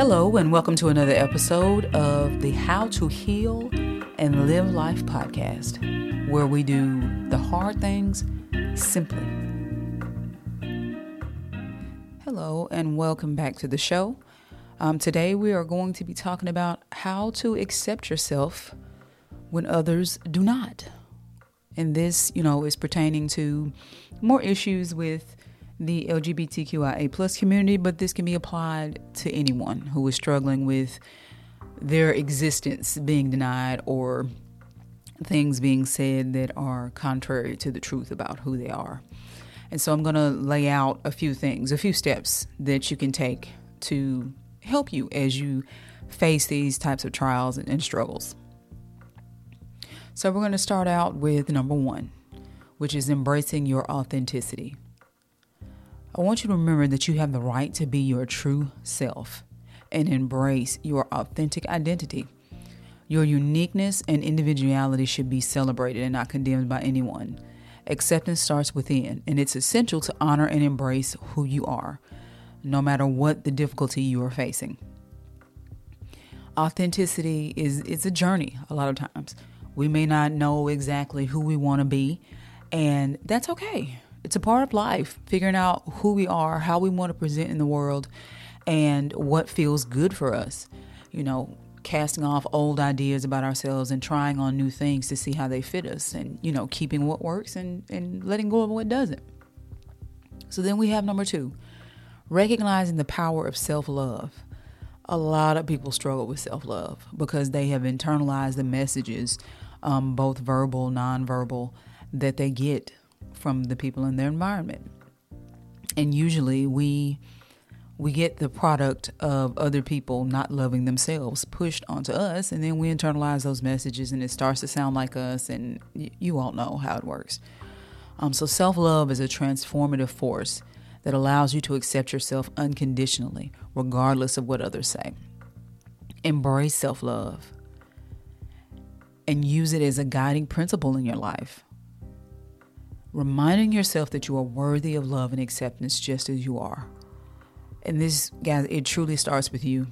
Hello, and welcome to another episode of the How to Heal and Live Life podcast, where we do the hard things simply. Hello, and welcome back to the show. Um, today, we are going to be talking about how to accept yourself when others do not. And this, you know, is pertaining to more issues with the LGBTQIA plus community, but this can be applied to anyone who is struggling with their existence being denied or things being said that are contrary to the truth about who they are. And so I'm going to lay out a few things, a few steps that you can take to help you as you face these types of trials and, struggles. So we're going to start out with number one, which is embracing your authenticity. I want you to remember that you have the right to be your true self and embrace your authentic identity. Your uniqueness and individuality should be celebrated and not condemned by anyone. Acceptance starts within, and it's essential to honor and embrace who you are, no matter what the difficulty you are facing. Authenticity is, is a journey a lot of times. We may not know exactly who we want to be, and that's okay it's a part of life, figuring out who we are, how we want to present in the world, and what feels good for us. You know, casting off old ideas about ourselves and trying on new things to see how they fit us, and, you know, keeping what works and, and letting go of what doesn't. So then we have number two recognizing the power of self love. A lot of people struggle with self love because they have internalized the messages, um, both verbal, nonverbal, that they get from the people in their environment. And usually we we get the product of other people not loving themselves pushed onto us and then we internalize those messages and it starts to sound like us and y- you all know how it works. Um, so self-love is a transformative force that allows you to accept yourself unconditionally regardless of what others say. Embrace self-love and use it as a guiding principle in your life reminding yourself that you are worthy of love and acceptance just as you are. And this, guys, it truly starts with you.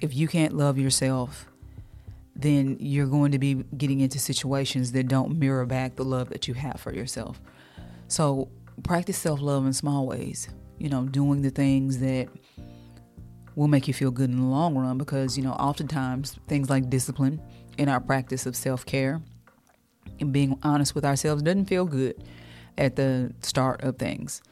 If you can't love yourself, then you're going to be getting into situations that don't mirror back the love that you have for yourself. So practice self love in small ways, you know, doing the things that will make you feel good in the long run because, you know, oftentimes things like discipline in our practice of self care and being honest with ourselves doesn't feel good at the start of things.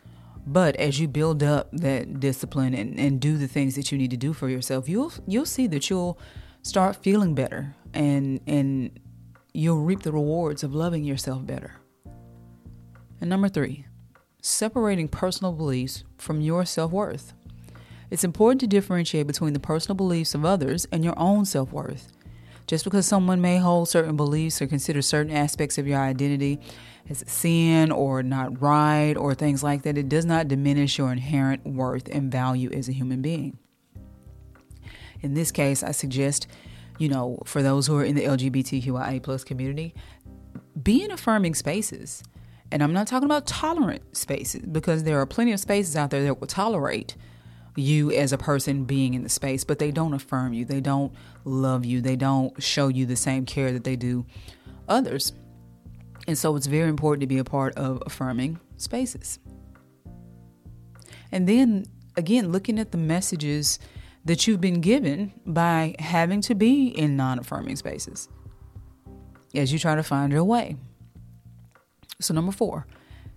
But as you build up that discipline and, and do the things that you need to do for yourself, you'll you'll see that you'll start feeling better and and you'll reap the rewards of loving yourself better. And number three, separating personal beliefs from your self worth. It's important to differentiate between the personal beliefs of others and your own self worth. Just because someone may hold certain beliefs or consider certain aspects of your identity as sin or not right or things like that, it does not diminish your inherent worth and value as a human being. In this case, I suggest, you know, for those who are in the LGBTQIA plus community, be in affirming spaces. And I'm not talking about tolerant spaces because there are plenty of spaces out there that will tolerate you as a person being in the space, but they don't affirm you. They don't love you. They don't show you the same care that they do others. And so it's very important to be a part of affirming spaces. And then again, looking at the messages that you've been given by having to be in non affirming spaces as you try to find your way. So, number four,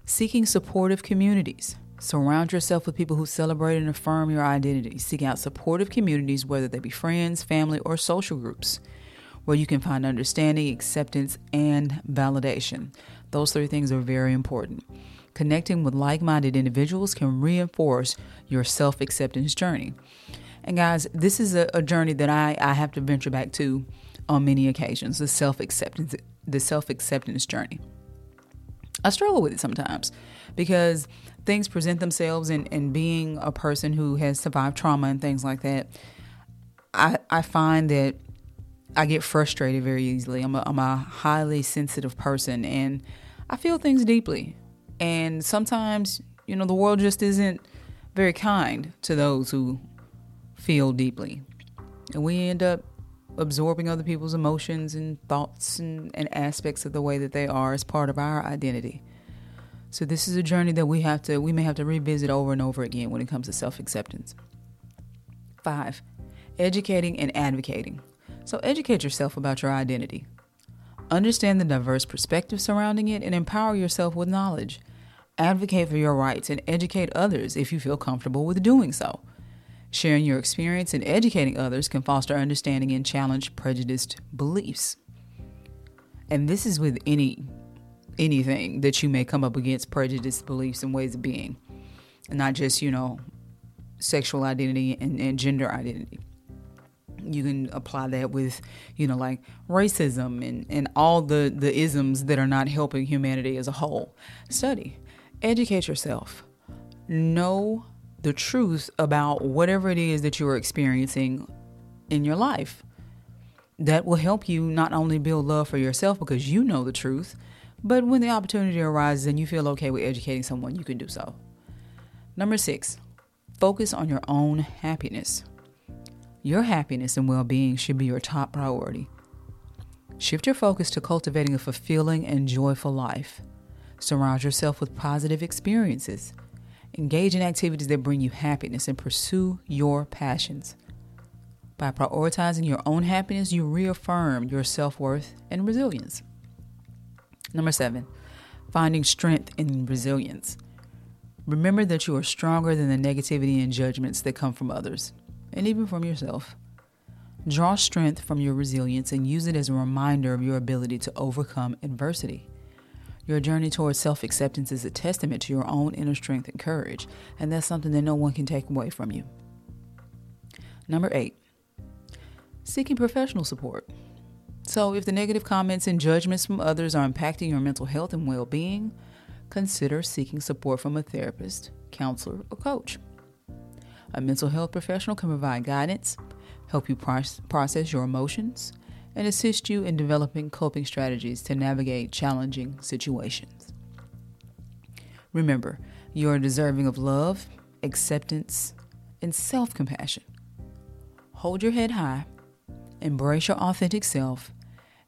seeking supportive communities. Surround yourself with people who celebrate and affirm your identity. Seek out supportive communities, whether they be friends, family, or social groups, where you can find understanding, acceptance, and validation. Those three things are very important. Connecting with like minded individuals can reinforce your self acceptance journey. And guys, this is a, a, journey that I, I have to venture back to on many occasions the self acceptance the self acceptance journey. I struggle with it sometimes because things present themselves and, and being a person who has survived trauma and things like that, I, I find that I get frustrated very easily. I'm a, I'm a highly sensitive person and I feel things deeply. And sometimes, you know, the world just isn't very kind to those who feel deeply. And we end up absorbing other people's emotions and thoughts and, and aspects of the way that they are as part of our identity. So this is a journey that we have to we may have to revisit over and over again when it comes to self-acceptance. 5. Educating and advocating. So educate yourself about your identity. Understand the diverse perspectives surrounding it and empower yourself with knowledge. Advocate for your rights and educate others if you feel comfortable with doing so. Sharing your experience and educating others can foster understanding and challenge prejudiced beliefs. And this is with any anything that you may come up against prejudiced beliefs and ways of being. And not just, you know, sexual identity and, and gender identity. You can apply that with, you know, like racism and, and all the, the isms that are not helping humanity as a whole. Study, educate yourself, know the truth about whatever it is that you're experiencing in your life. That will help you not only build love for yourself because you know the truth, but when the opportunity arises and you feel okay with educating someone, you can do so. Number six, focus on your own happiness. Your happiness and well being should be your top priority. Shift your focus to cultivating a fulfilling and joyful life. Surround yourself with positive experiences. Engage in activities that bring you happiness and pursue your passions. By prioritizing your own happiness, you reaffirm your self worth and resilience. Number seven, finding strength in resilience. Remember that you are stronger than the negativity and judgments that come from others, and even from yourself. Draw strength from your resilience and use it as a reminder of your ability to overcome adversity. Your journey towards self acceptance is a testament to your own inner strength and courage, and that's something that no one can take away from you. Number eight, seeking professional support. So, if the negative comments and judgments from others are impacting your mental health and well being, consider seeking support from a therapist, counselor, or coach. A mental health professional can provide guidance, help you process your emotions, and assist you in developing coping strategies to navigate challenging situations. Remember, you are deserving of love, acceptance, and self compassion. Hold your head high, embrace your authentic self,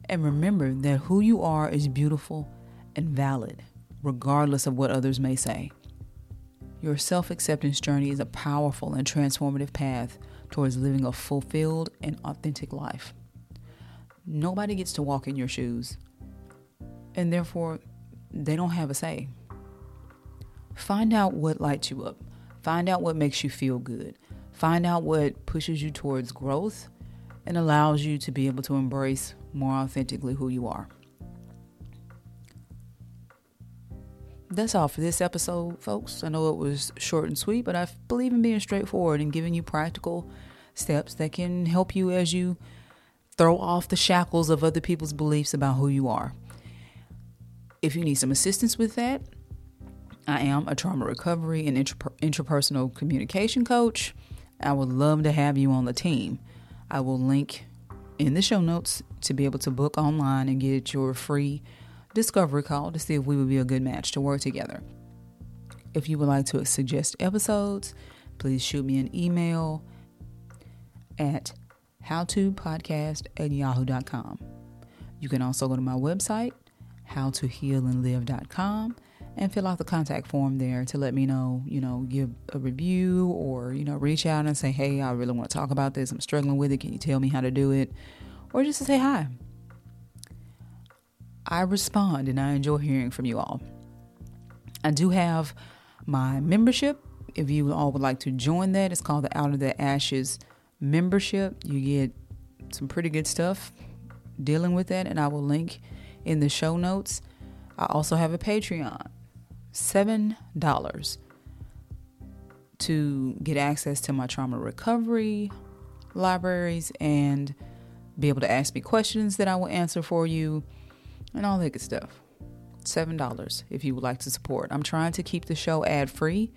and remember that who you are is beautiful and valid, regardless of what others may say. Your self acceptance journey is a powerful and transformative path towards living a fulfilled and authentic life. Nobody gets to walk in your shoes, and therefore, they don't have a say. Find out what lights you up. Find out what makes you feel good. Find out what pushes you towards growth and allows you to be able to embrace more authentically who you are. That's all for this episode, folks. I know it was short and sweet, but I believe in being straightforward and giving you practical steps that can help you as you Throw off the shackles of other people's beliefs about who you are. If you need some assistance with that, I am a trauma recovery and interpersonal communication coach. I would love to have you on the team. I will link in the show notes to be able to book online and get your free discovery call to see if we would be a good match to work together. If you would like to suggest episodes, please shoot me an email at howtopodcast at yahoo.com. You can also go to my website, howtohealandlive.com, and fill out the contact form there to let me know, you know, give a review or, you know, reach out and say, hey, I really want to talk about this. I'm struggling with it. Can you tell me how to do it? Or just to say hi. I respond and I enjoy hearing from you all. I do have my membership. If you all would like to join that, it's called the Out of the Ashes membership. You get some pretty good stuff dealing with that, and I will link in the show notes. I also have a Patreon, $7 to get access to my trauma recovery libraries and be able to ask me questions that I will answer for you and all that good stuff. $7 if you would like to support. I'm trying to keep the show ad free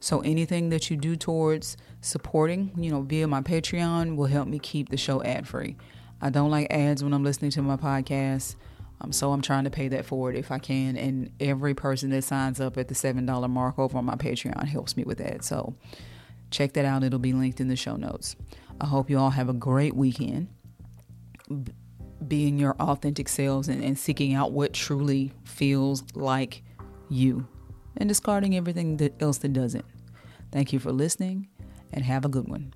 so anything that you do towards supporting, you know, via my Patreon will help me keep the show ad free. I don't like ads when I'm listening to my podcast. Um, so I'm trying to pay that forward if I can. And every person that signs up at the $7 mark over on my Patreon helps me with that. So Check that out. It'll be linked in the show notes. I hope you all have a great weekend. being your authentic selves and, and seeking out what truly feels like you and discarding everything that else that doesn't. Thank you for listening and have a good one.